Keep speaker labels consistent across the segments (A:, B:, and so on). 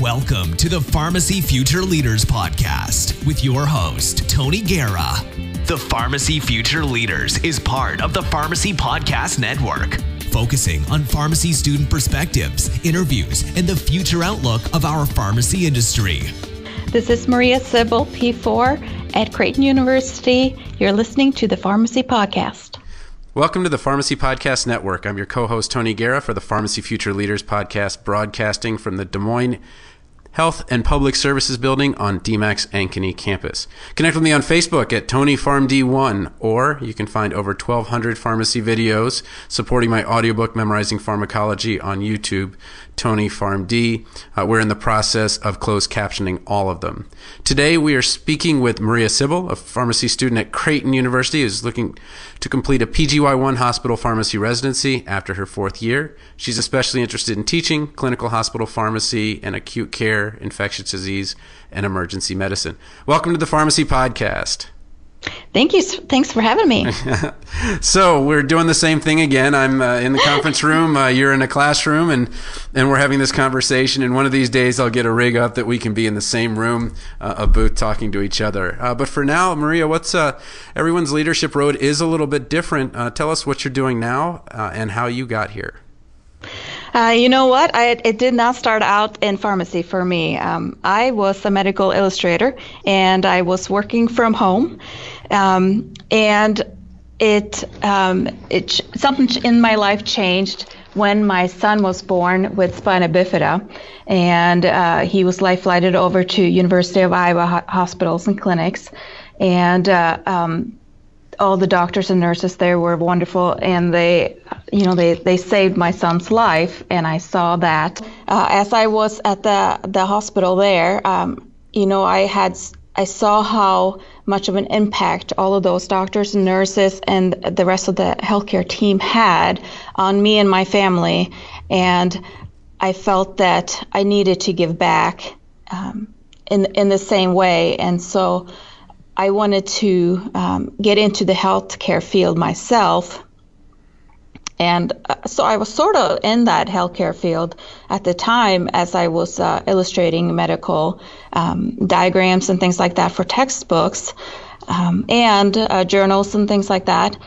A: Welcome to the Pharmacy Future Leaders Podcast with your host, Tony Guerra. The Pharmacy Future Leaders is part of the Pharmacy Podcast Network, focusing on pharmacy student perspectives, interviews, and the future outlook of our pharmacy industry.
B: This is Maria Sibbel, P4 at Creighton University. You're listening to the Pharmacy Podcast.
C: Welcome to the Pharmacy Podcast Network. I'm your co host, Tony Guerra, for the Pharmacy Future Leaders Podcast, broadcasting from the Des Moines Health and Public Services Building on DMACC's Ankeny campus. Connect with me on Facebook at TonyPharmD1, or you can find over 1,200 pharmacy videos supporting my audiobook Memorizing Pharmacology on YouTube, Tony PharmD. Uh, we're in the process of closed captioning all of them. Today we are speaking with Maria Sibbel, a pharmacy student at Creighton University, who's looking to complete a PGY1 hospital pharmacy residency after her fourth year. She's especially interested in teaching clinical hospital pharmacy and acute care, infectious disease, and emergency medicine. Welcome to the Pharmacy Podcast.
B: Thank you. Thanks for having me.
C: so we're doing the same thing again. I'm uh, in the conference room. Uh, you're in a classroom, and and we're having this conversation. And one of these days, I'll get a rig up that we can be in the same room, uh, a booth, talking to each other. Uh, but for now, Maria, what's uh, everyone's leadership road is a little bit different. Uh, tell us what you're doing now and how you got here.
B: Uh, you know what? I, it did not start out in pharmacy for me. Um, I was a medical illustrator and I was working from home. Um, and it, um, it something in my life changed when my son was born with spina bifida, and uh, he was life flighted over to University of Iowa hospitals and clinics, and uh, um, all the doctors and nurses there were wonderful, and they, you know, they, they saved my son's life, and I saw that. Uh, as I was at the the hospital there, um, you know, I had I saw how much of an impact all of those doctors and nurses and the rest of the healthcare team had on me and my family, and I felt that I needed to give back um, in in the same way, and so. I wanted to um, get into the healthcare field myself. And uh, so I was sort of in that healthcare field at the time as I was uh, illustrating medical um, diagrams and things like that for textbooks um, and uh, journals and things like that.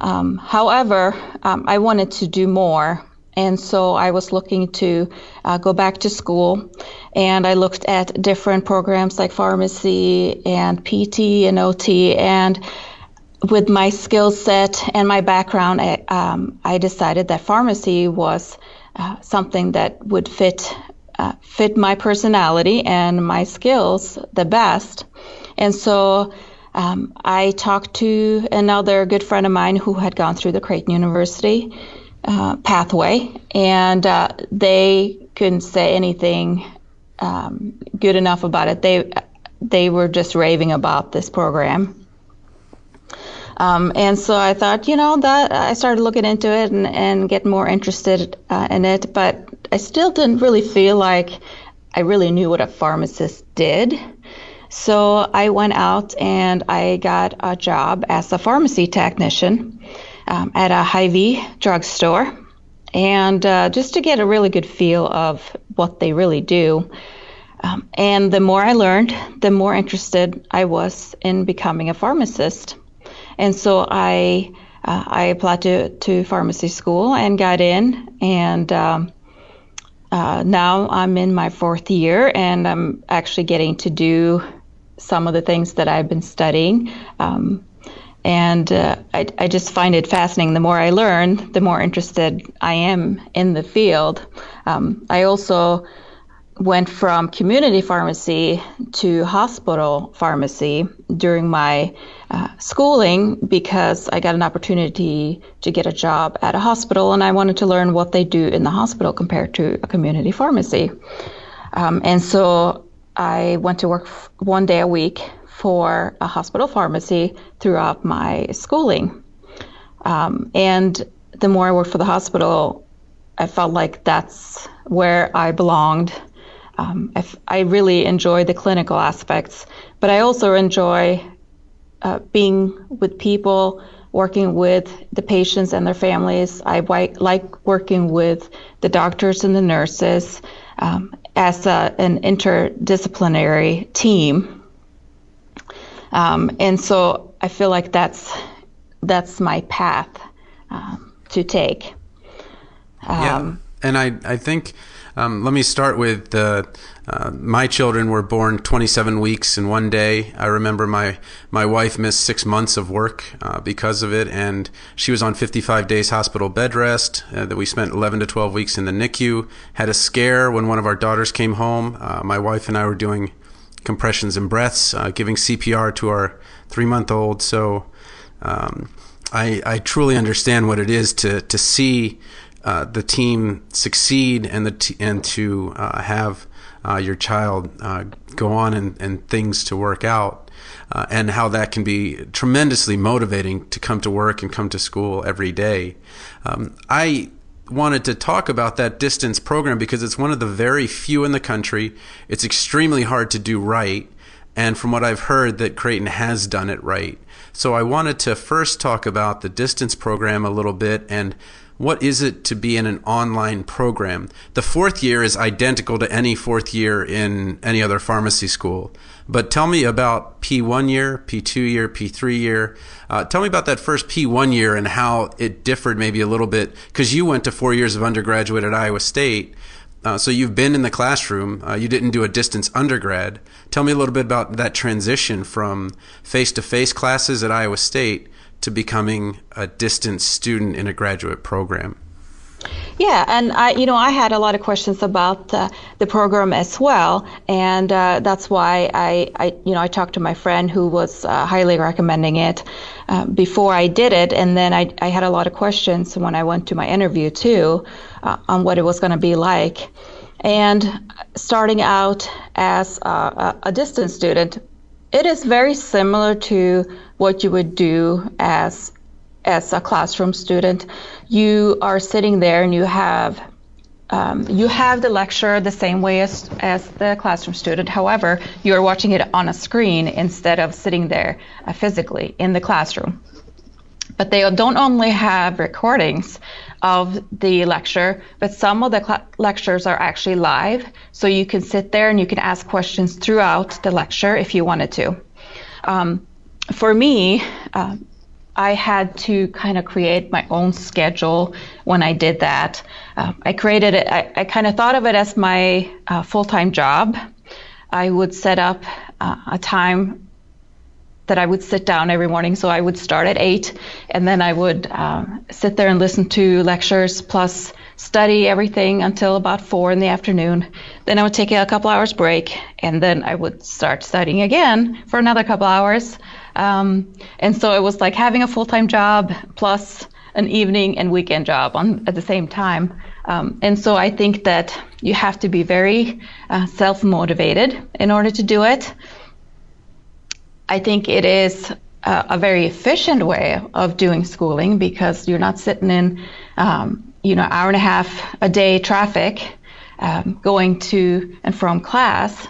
B: Um, however, um, I wanted to do more. And so I was looking to uh, go back to school, and I looked at different programs like pharmacy and PT and OT. And with my skill set and my background, I, um, I decided that pharmacy was uh, something that would fit uh, fit my personality and my skills the best. And so um, I talked to another good friend of mine who had gone through the Creighton University uh, pathway, and uh, they couldn't say anything um, good enough about it. They they were just raving about this program. Um, and so I thought, you know, that I started looking into it and, and get more interested uh, in it, but I still didn't really feel like I really knew what a pharmacist did. So I went out and I got a job as a pharmacy technician um, at a Hy-Vee drugstore, and uh, just to get a really good feel of what they really do. Um, and the more I learned, the more interested I was in becoming a pharmacist. And so I uh, I applied to, to pharmacy school and got in, and um, uh, now I'm in my fourth year, and I'm actually getting to do some of the things that I've been studying. Um, and uh, I, I, just find it fascinating. The more I learn, the more interested I am in the field. Um, I also went from community pharmacy to hospital pharmacy during my uh, schooling because I got an opportunity to get a job at a hospital and I wanted to learn what they do in the hospital compared to a community pharmacy. Um, and so I went to work one day a week for a hospital pharmacy throughout my schooling. Um, and the more I worked for the hospital, I felt like that's where I belonged. Um, I, f- I really enjoy the clinical aspects, but I also enjoy uh, being with people, working with the patients and their families. I like working with the doctors and the nurses. Um, as a, an interdisciplinary team. Um, and so I feel like that's that's my path um, to take.
C: yeah, um, and I I think um, let me start with the. Uh, my children were born 27 weeks in one day. I remember my my wife missed six months of work uh, because of it, and she was on 55 days hospital bed rest. Uh, that we spent 11 to 12 weeks in the NICU. Had a scare when one of our daughters came home. Uh, my wife and I were doing compressions and breaths, uh, giving CPR to our three month old. So. Um, I, I truly understand what it is to to see uh, the team succeed and the t- and to uh, have uh, your child uh, go on and, and things to work out, uh, and how that can be tremendously motivating to come to work and come to school every day. Um, I wanted to talk about that distance program because it's one of the very few in the country. It's extremely hard to do right. And from what I've heard, that Creighton has done it right. So I wanted to first talk about the distance program a little bit and what is it to be in an online program? The fourth year is identical to any fourth year in any other pharmacy school. But tell me about P1 year, P2 year, P3 year. Uh, tell me about that first P1 year and how it differed maybe a little bit because you went to four years of undergraduate at Iowa State. Uh, so you've been in the classroom. Uh, you didn't do a distance undergrad. Tell me a little bit about that transition from face-to-face classes at Iowa State to becoming a distance student in a graduate program.
B: Yeah, and I, you know, I had a lot of questions about uh, the program as well, and uh, that's why I, I, you know, I talked to my friend who was uh, highly recommending it uh, before I did it, and then I, I had a lot of questions when I went to my interview too uh, on what it was going to be like, and starting out as a, a distance student, it is very similar to what you would do as as a classroom student. You are sitting there and you have um, you have the lecture the same way as, as the classroom student. However, you're watching it on a screen instead of sitting there uh, physically in the classroom. But they don't only have recordings of the lecture, but some of the lectures are actually live. So you can sit there and you can ask questions throughout the lecture if you wanted to. Um, for me, uh, I had to kind of create my own schedule when I did that. Uh, I created it, I, I kind of thought of it as my uh, full time job. I would set up uh, a time that I would sit down every morning. So I would start at 8 and then I would um, sit there and listen to lectures plus study everything until about 4 in the afternoon. Then I would take a couple hours break and then I would start studying again for another couple hours. Um, and so it was like having a full time job plus an evening and weekend job on at the same time. Um, and so I think that you have to be very uh, self motivated in order to do it. I think it is a, a, very efficient way of doing schooling because you're not sitting in, um, you know, hour and a half a day traffic um, going to and from class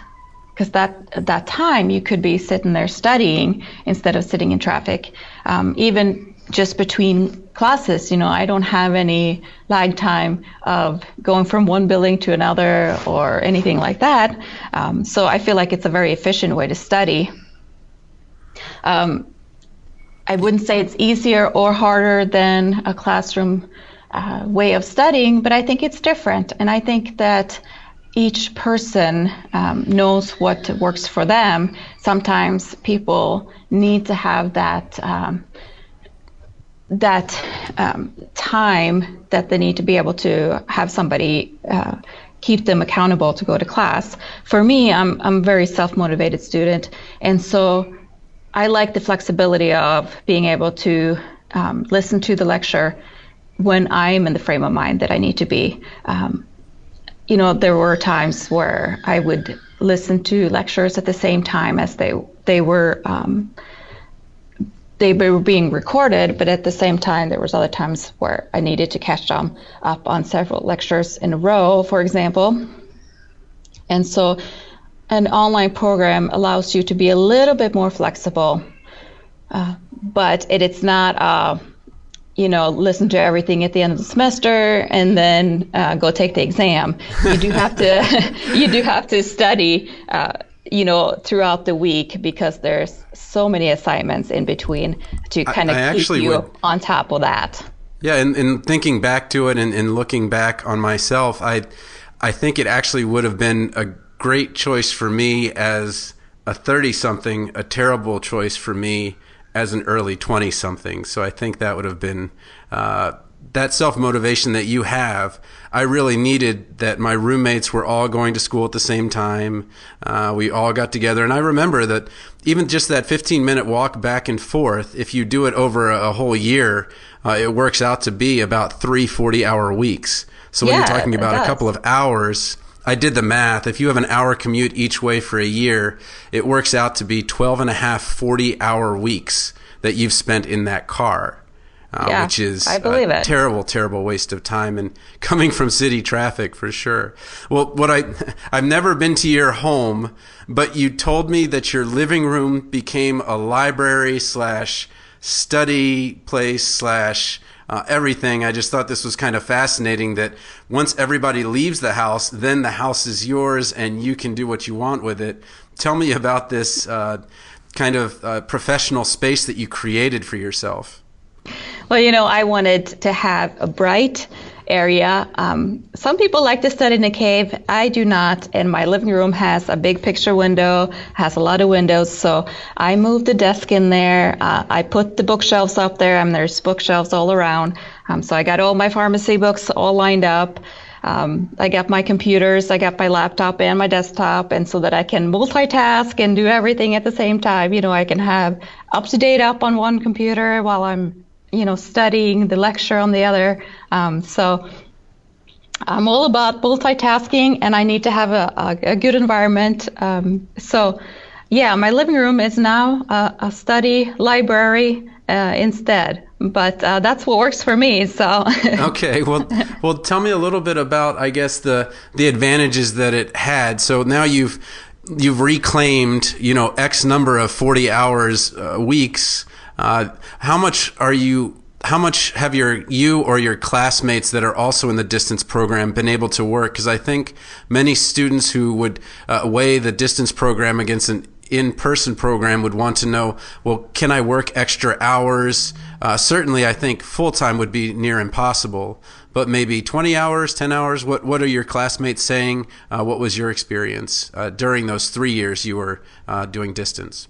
B: because that at that time you could be sitting there studying instead of sitting in traffic. Um, even just between classes, you know, I don't have any lag time of going from one building to another or anything like that. Um, so I feel like it's a very efficient way to study. Um, I wouldn't say it's easier or harder than a classroom uh, way of studying, but I think it's different. And I think that each person um, knows what works for them. Sometimes people need to have that um, that um, time that they need to be able to have somebody uh, keep them accountable to go to class. For me, I'm I'm a very self-motivated student, and so I like the flexibility of being able to um, listen to the lecture when I'm in the frame of mind that I need to be. Um, you know, there were times where I would listen to lectures at the same time as they they were um, they were being recorded, but at the same time, there was other times where I needed to catch them up on several lectures in a row, for example. And so, an online program allows you to be a little bit more flexible, uh, but it, it's not a you know, listen to everything at the end of the semester and then uh, go take the exam. You do have to, you do have to study, uh, you know, throughout the week because there's so many assignments in between to kind of keep you would, on top of that.
C: Yeah, and, and thinking back to it and, and looking back on myself, I, I think it actually would have been a great choice for me as a 30 something, a terrible choice for me as an early 20 something. So I think that would have been uh, that self motivation that you have. I really needed that my roommates were all going to school at the same time. Uh, we all got together. And I remember that even just that 15 minute walk back and forth, if you do it over a, whole year, uh, it works out to be about three 40 hour weeks. So when yeah, you're talking about a couple of hours, I did the math. If you have an hour commute each way for a year, it works out to be 12 and a half 40 hour weeks that you've spent in that car. Uh, yeah, which is
B: I believe
C: a
B: it.
C: terrible, terrible waste of time and coming from city traffic for sure. Well, what I, I've never been to your home, but you told me that your living room became a library slash study place slash uh, everything. I just thought this was kind of fascinating that once everybody leaves the house, then the house is yours and you can do what you want with it. Tell me about this uh, kind of uh, professional space that you created for yourself.
B: Well, you know, I wanted to have a bright, area. Um, some people like to study in a cave. I do not. And my living room has a big picture window, has a lot of windows. So I moved the desk in there. Uh, I put the bookshelves up there, and there's bookshelves all around. Um, so I got all my pharmacy books all lined up. Um, I got my computers, I got my laptop and my desktop, and so that I can multitask and do everything at the same time. You know, I can have up to date up on one computer while I'm you know, studying the lecture on the other. Um, so I'm all about multitasking, and I need to have a, a, a good environment. Um, so, yeah, my living room is now a, a study library uh, instead, but uh, that's what works for me. So.
C: okay, well, well, tell me a little bit about, I guess, the the advantages that it had. So now you've you've reclaimed, you know, X number of forty hours uh, weeks uh, how much are you? How much have your you or your classmates that are also in the distance program been able to work? Because I think many students who would uh, weigh the distance program against an in-person program would want to know, well, can I work extra hours? Uh, certainly, I think full-time would be near impossible, but maybe 20 hours, 10 hours. What What are your classmates saying? Uh, what was your experience uh, during those three years you were uh, doing distance?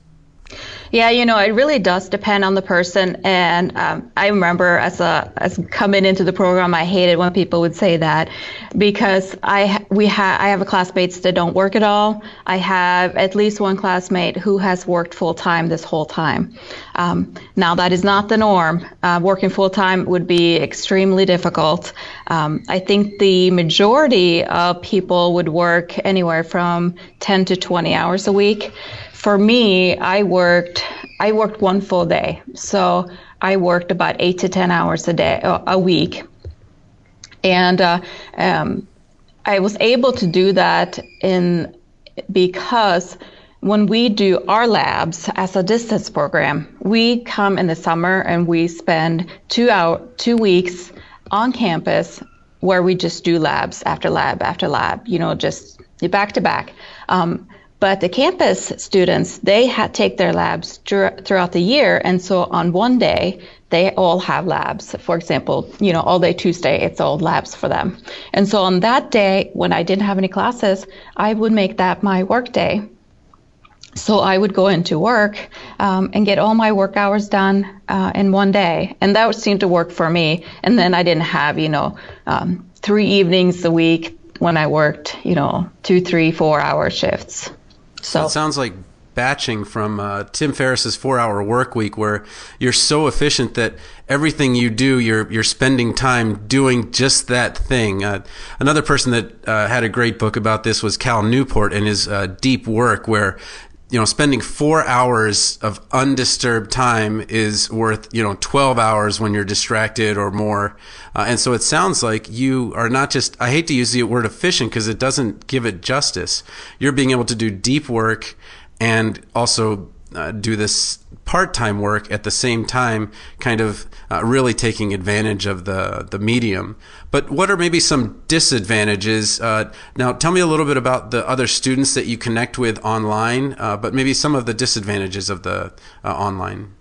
B: Yeah, you know, it really does depend on the person. And um, I remember as a as coming into the program, I hated when people would say that because I we have I have classmates that don't work at all. I have at least one classmate who has worked full time this whole time. Um, now that is not the norm. Uh, working full time would be extremely difficult. Um, I think the majority of people would work anywhere from 10 to 20 hours a week for me, I worked I worked one full day, so I worked about eight to ten hours a day a week, and uh, um, I was able to do that in because when we do our labs as a distance program, we come in the summer and we spend two hour two weeks on campus where we just do labs after lab after lab, you know, just back to back. Um, but the campus students, they ha- take their labs dur- throughout the year. And so on one day, they all have labs. For example, you know, all day Tuesday, it's all labs for them. And so on that day, when I didn't have any classes, I would make that my work day. So I would go into work um, and get all my work hours done uh, in one day. And that seemed to work for me. And then I didn't have, you know, um, three evenings a week when I worked, you know, two, three, four hour shifts. So
C: it sounds like batching from uh, Tim Ferriss's Four Hour Work Week, where you're so efficient that everything you do, you're you're spending time doing just that thing. Uh, another person that uh, had a great book about this was Cal Newport and his uh, Deep Work, where you know spending four hours of undisturbed time is worth you know 12 hours when you're distracted or more. Uh, and so it sounds like you are not just i hate to use the word efficient because it doesn't give it justice. You're being able to do deep work and also uh, do this part-time work at the same time, kind of uh, really taking advantage of the the medium. But what are maybe some disadvantages? Uh, now, tell me a little bit about the other students that you connect with online, uh, but maybe some of the disadvantages of the uh, online.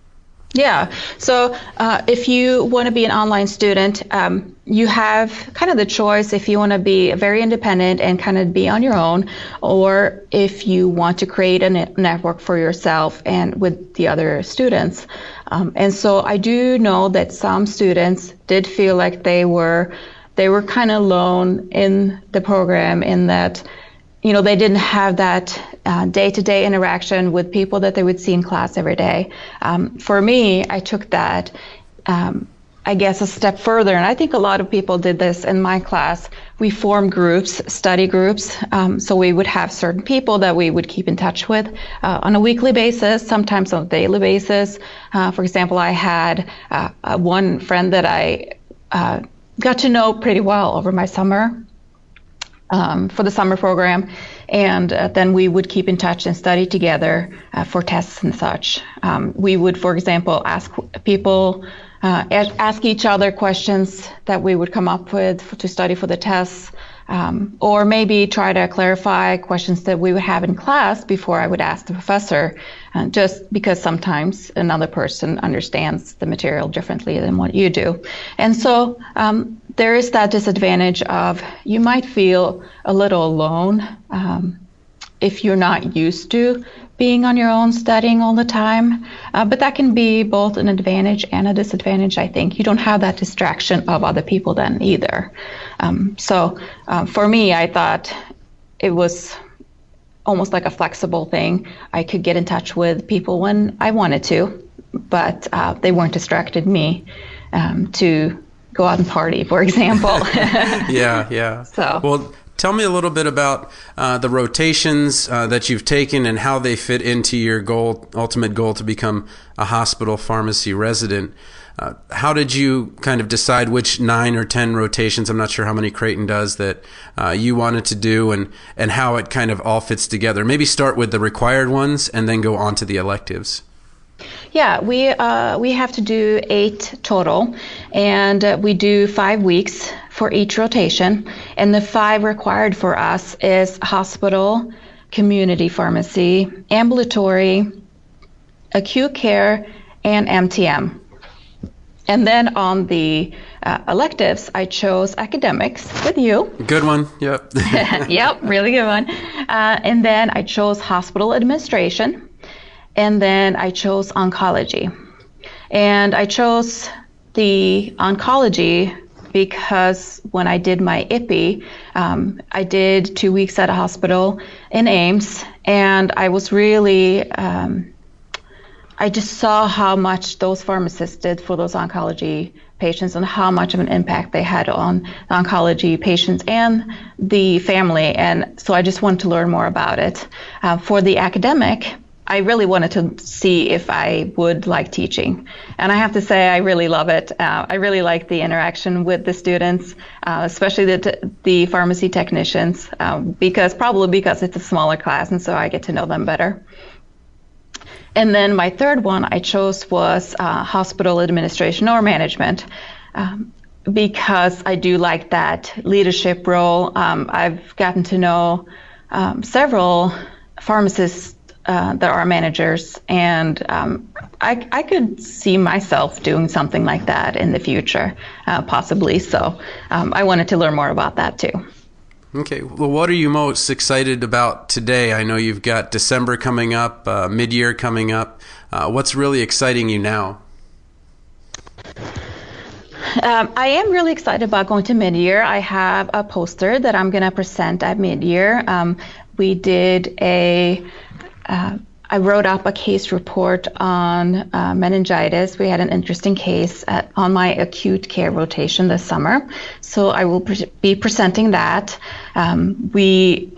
B: Yeah. So uh, if you want to be an online student, um, you have kind of the choice if you want to be very independent and kind of be on your own, or if you want to create a network for yourself and with the other students. Um, and so I do know that some students did feel like they were they were kind of alone in the program in that you know, they didn't have that uh, day-to-day interaction with people that they would see in class every day. Um, for me, I took that, um, I guess, a step further, and I think a lot of people did this in my class. We formed groups, study groups, um, so we would have certain people that we would keep in touch with uh, on a weekly basis, sometimes on a daily basis. Uh, for example, I had uh, one friend that I uh, got to know pretty well over my summer um, for the summer program, and uh, then we would keep in touch and study together uh, for tests and such. Um, we would, for example, ask people, uh, ask each other questions that we would come up with to study for the tests. Um, or maybe try to clarify questions that we would have in class before I would ask the professor, uh, just because sometimes another person understands the material differently than what you do. And so um, there is that disadvantage of you might feel a little alone um, if you're not used to being on your own studying all the time. Uh, but that can be both an advantage and a disadvantage, I think. You don't have that distraction of other people then either. Um, so um, for me, I thought it was almost like a flexible thing. I could get in touch with people when I wanted to, but uh, they weren't distracted me um, to go out and party, for example.
C: yeah, yeah. So well. Tell me a little bit about uh, the rotations uh, that you've taken and how they fit into your goal, ultimate goal to become a hospital pharmacy resident. Uh, how did you kind of decide which nine or ten rotations? I'm not sure how many Creighton does that uh, you wanted to do, and and how it kind of all fits together. Maybe start with the required ones, and then go on to the electives.
B: Yeah, we uh, we have to do eight total, and uh, we do five weeks for each rotation. And the five required for us is hospital, community pharmacy, ambulatory, acute care, and MTM. And then on the uh, electives, I chose academics with you.
C: Good one. Yep.
B: yep, really good one. Uh, and then I chose hospital administration and then I chose oncology. And I chose the oncology because when I did my IPPE, um, I did two weeks at a hospital in Ames, and I was really, um, I just saw how much those pharmacists did for those oncology patients and how much of an impact they had on the oncology patients and the family. And so I just wanted to learn more about it. Uh, for the academic, I really wanted to see if I would like teaching. And I have to say, I really love it. Uh, I really like the interaction with the students, uh, especially the, t- the pharmacy technicians, um, because probably because it's a smaller class, and so I get to know them better. And then my third one I chose was uh, hospital administration or management. Um, because I do like that leadership role. Um, I've gotten to know um, several pharmacists uh, that are managers, and um, I, I, could see myself doing something like that in the future, uh, possibly. So um, I wanted to learn more about that too.
C: Okay. Well, what are you most excited about today? I know you've got December coming up, uh, mid year coming up. Uh, what's really exciting you now?
B: Um, I am really excited about going to mid-year. I have a poster that I'm going to present at mid-year. Um, we did a uh, I wrote up a case report on uh, meningitis. We had an interesting case at, on my acute care rotation this summer, so I will pre- be presenting that. Um, we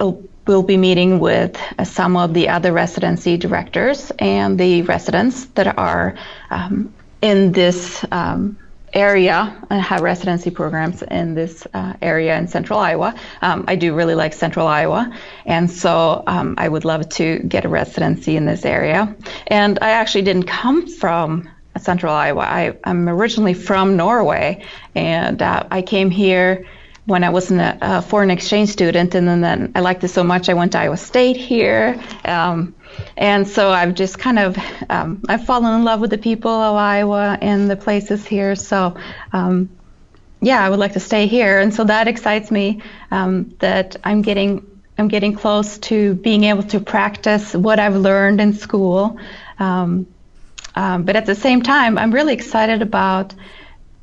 B: will be meeting with uh, some of the other residency directors and the residents that are um, in this um, area and have residency programs in this uh, area in central Iowa. Um, I do really like central Iowa, and so um, I would love to get a residency in this area. And I actually didn't come from central Iowa. I, am originally from Norway, and uh, I came here when I was a, a, foreign exchange student, and then, then, I liked it so much I went to Iowa State here. Um, and so I've just kind of um, I've fallen in love with the people of Iowa and the places here. So um, yeah, I would like to stay here, and so that excites me um, that I'm getting I'm getting close to being able to practice what I've learned in school. Um, um, but at the same time, I'm really excited about.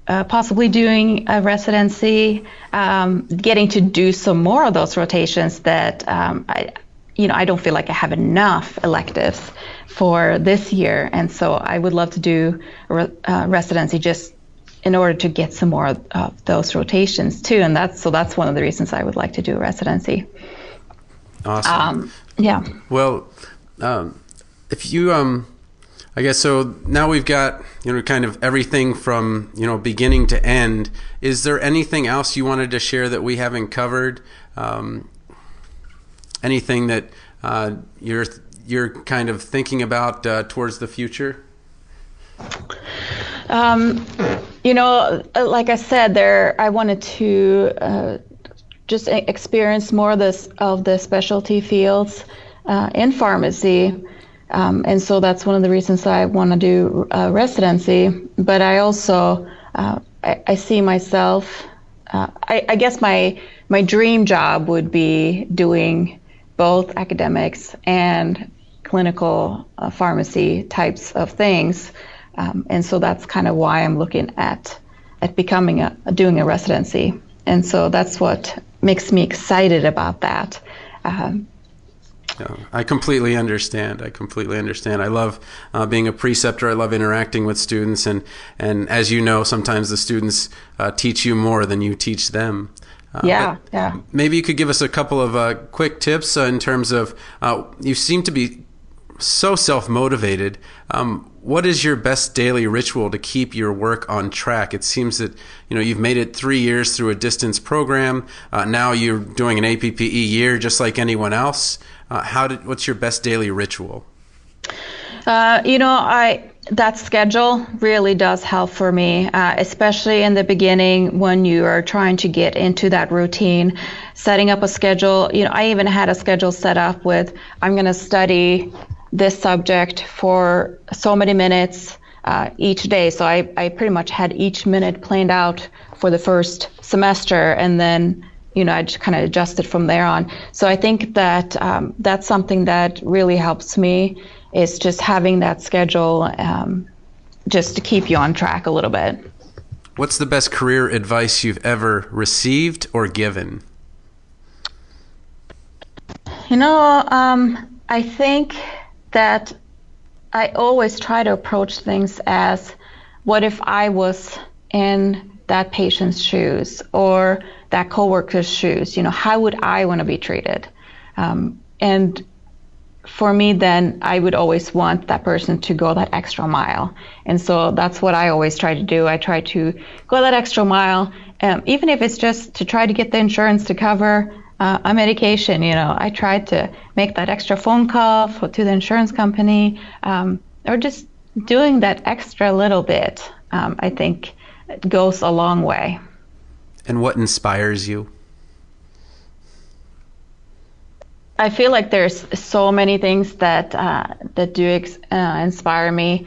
B: Uh, possibly doing a residency, um, getting to do some more of those rotations that I, you know, I don't feel like I have enough electives for this year, and so I would love to do a uh, residency just in order to get some more of those rotations too. And that's so that's one of the reasons I would like to do a residency.
C: Awesome. Um,
B: yeah.
C: Well, um, if you um. I guess so. Now we've got you know kind of everything from you know beginning to end. Is there anything else you wanted to share that we haven't covered? Um, anything that uh, you're you're kind of thinking about uh, towards the future?
B: Um, you know, like I said, there I wanted to uh, just experience more of this of the specialty fields uh, in pharmacy. Um, and so that's one of the reasons I want to do uh, residency. But I also uh, I, I, see myself. I, I guess my my dream job would be doing both academics and clinical uh, pharmacy types of things. Um, and so that's kind of why I'm looking at at becoming a doing a residency. And so that's what makes me excited about that. Um,
C: I completely understand. I completely understand. I love uh, being a preceptor. I love interacting with students, and and as you know, sometimes the students uh, teach you more than you teach them.
B: Uh, yeah, yeah.
C: Maybe you could give us a couple of uh, quick tips uh, in terms of uh, you seem to be so self motivated. Um, what is your best daily ritual to keep your work on track? It seems that you know you've made it three years through a distance program. Uh, now you're doing an APPE year just like anyone else. Uh, how did? What's your best daily ritual?
B: you know, I that schedule really does help for me, uh, especially in the beginning when you are trying to get into that routine. Setting up a schedule, you know, I even had a schedule set up with I'm going to study this subject for so many minutes uh, each day. So I, I pretty much had each minute planned out for the first semester, and then you know I just kind of adjusted from there on. So I think that um, that's something that really helps me is just having that schedule um, just to keep you on track a little bit.
C: What's the best career advice you've ever received or given?
B: You know, um, I think that I always try to approach things as what if I was in that patient's shoes or that coworker's shoes? You know, how would I want to be treated? Um, and for me, then I would always want that person to go that extra mile. And so that's what I always try to do. I try to go that extra mile, um, even if it's just to try to get the insurance to cover uh, a medication. You know, I try to make that extra phone call for, to the insurance company, um, or just doing that extra little bit. Um, I think goes a long way.
C: And what inspires you?
B: I feel like there's so many things that uh, that do ex- uh, inspire me,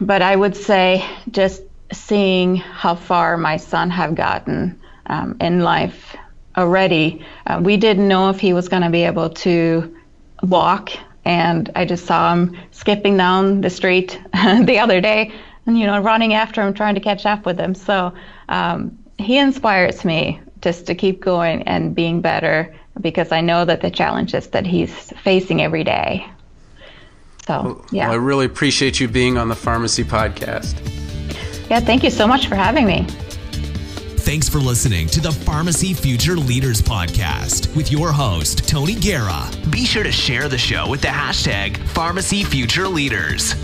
B: but I would say just seeing how far my son have gotten um, in life already. Uh, we didn't know if he was going to be able to walk, and I just saw him skipping down the street the other day, and you know, running after him, trying to catch up with him. So um, he inspires me just to keep going and being better because I know that the challenges that he's facing every day. So, well, yeah.
C: Well, I really appreciate you being on the Pharmacy Podcast.
B: Yeah, thank you so much for having me.
A: Thanks for listening to the Pharmacy Future Leaders Podcast with your host, Tony Guerra. Be sure to share the show with the hashtag Pharmacy Future Leaders.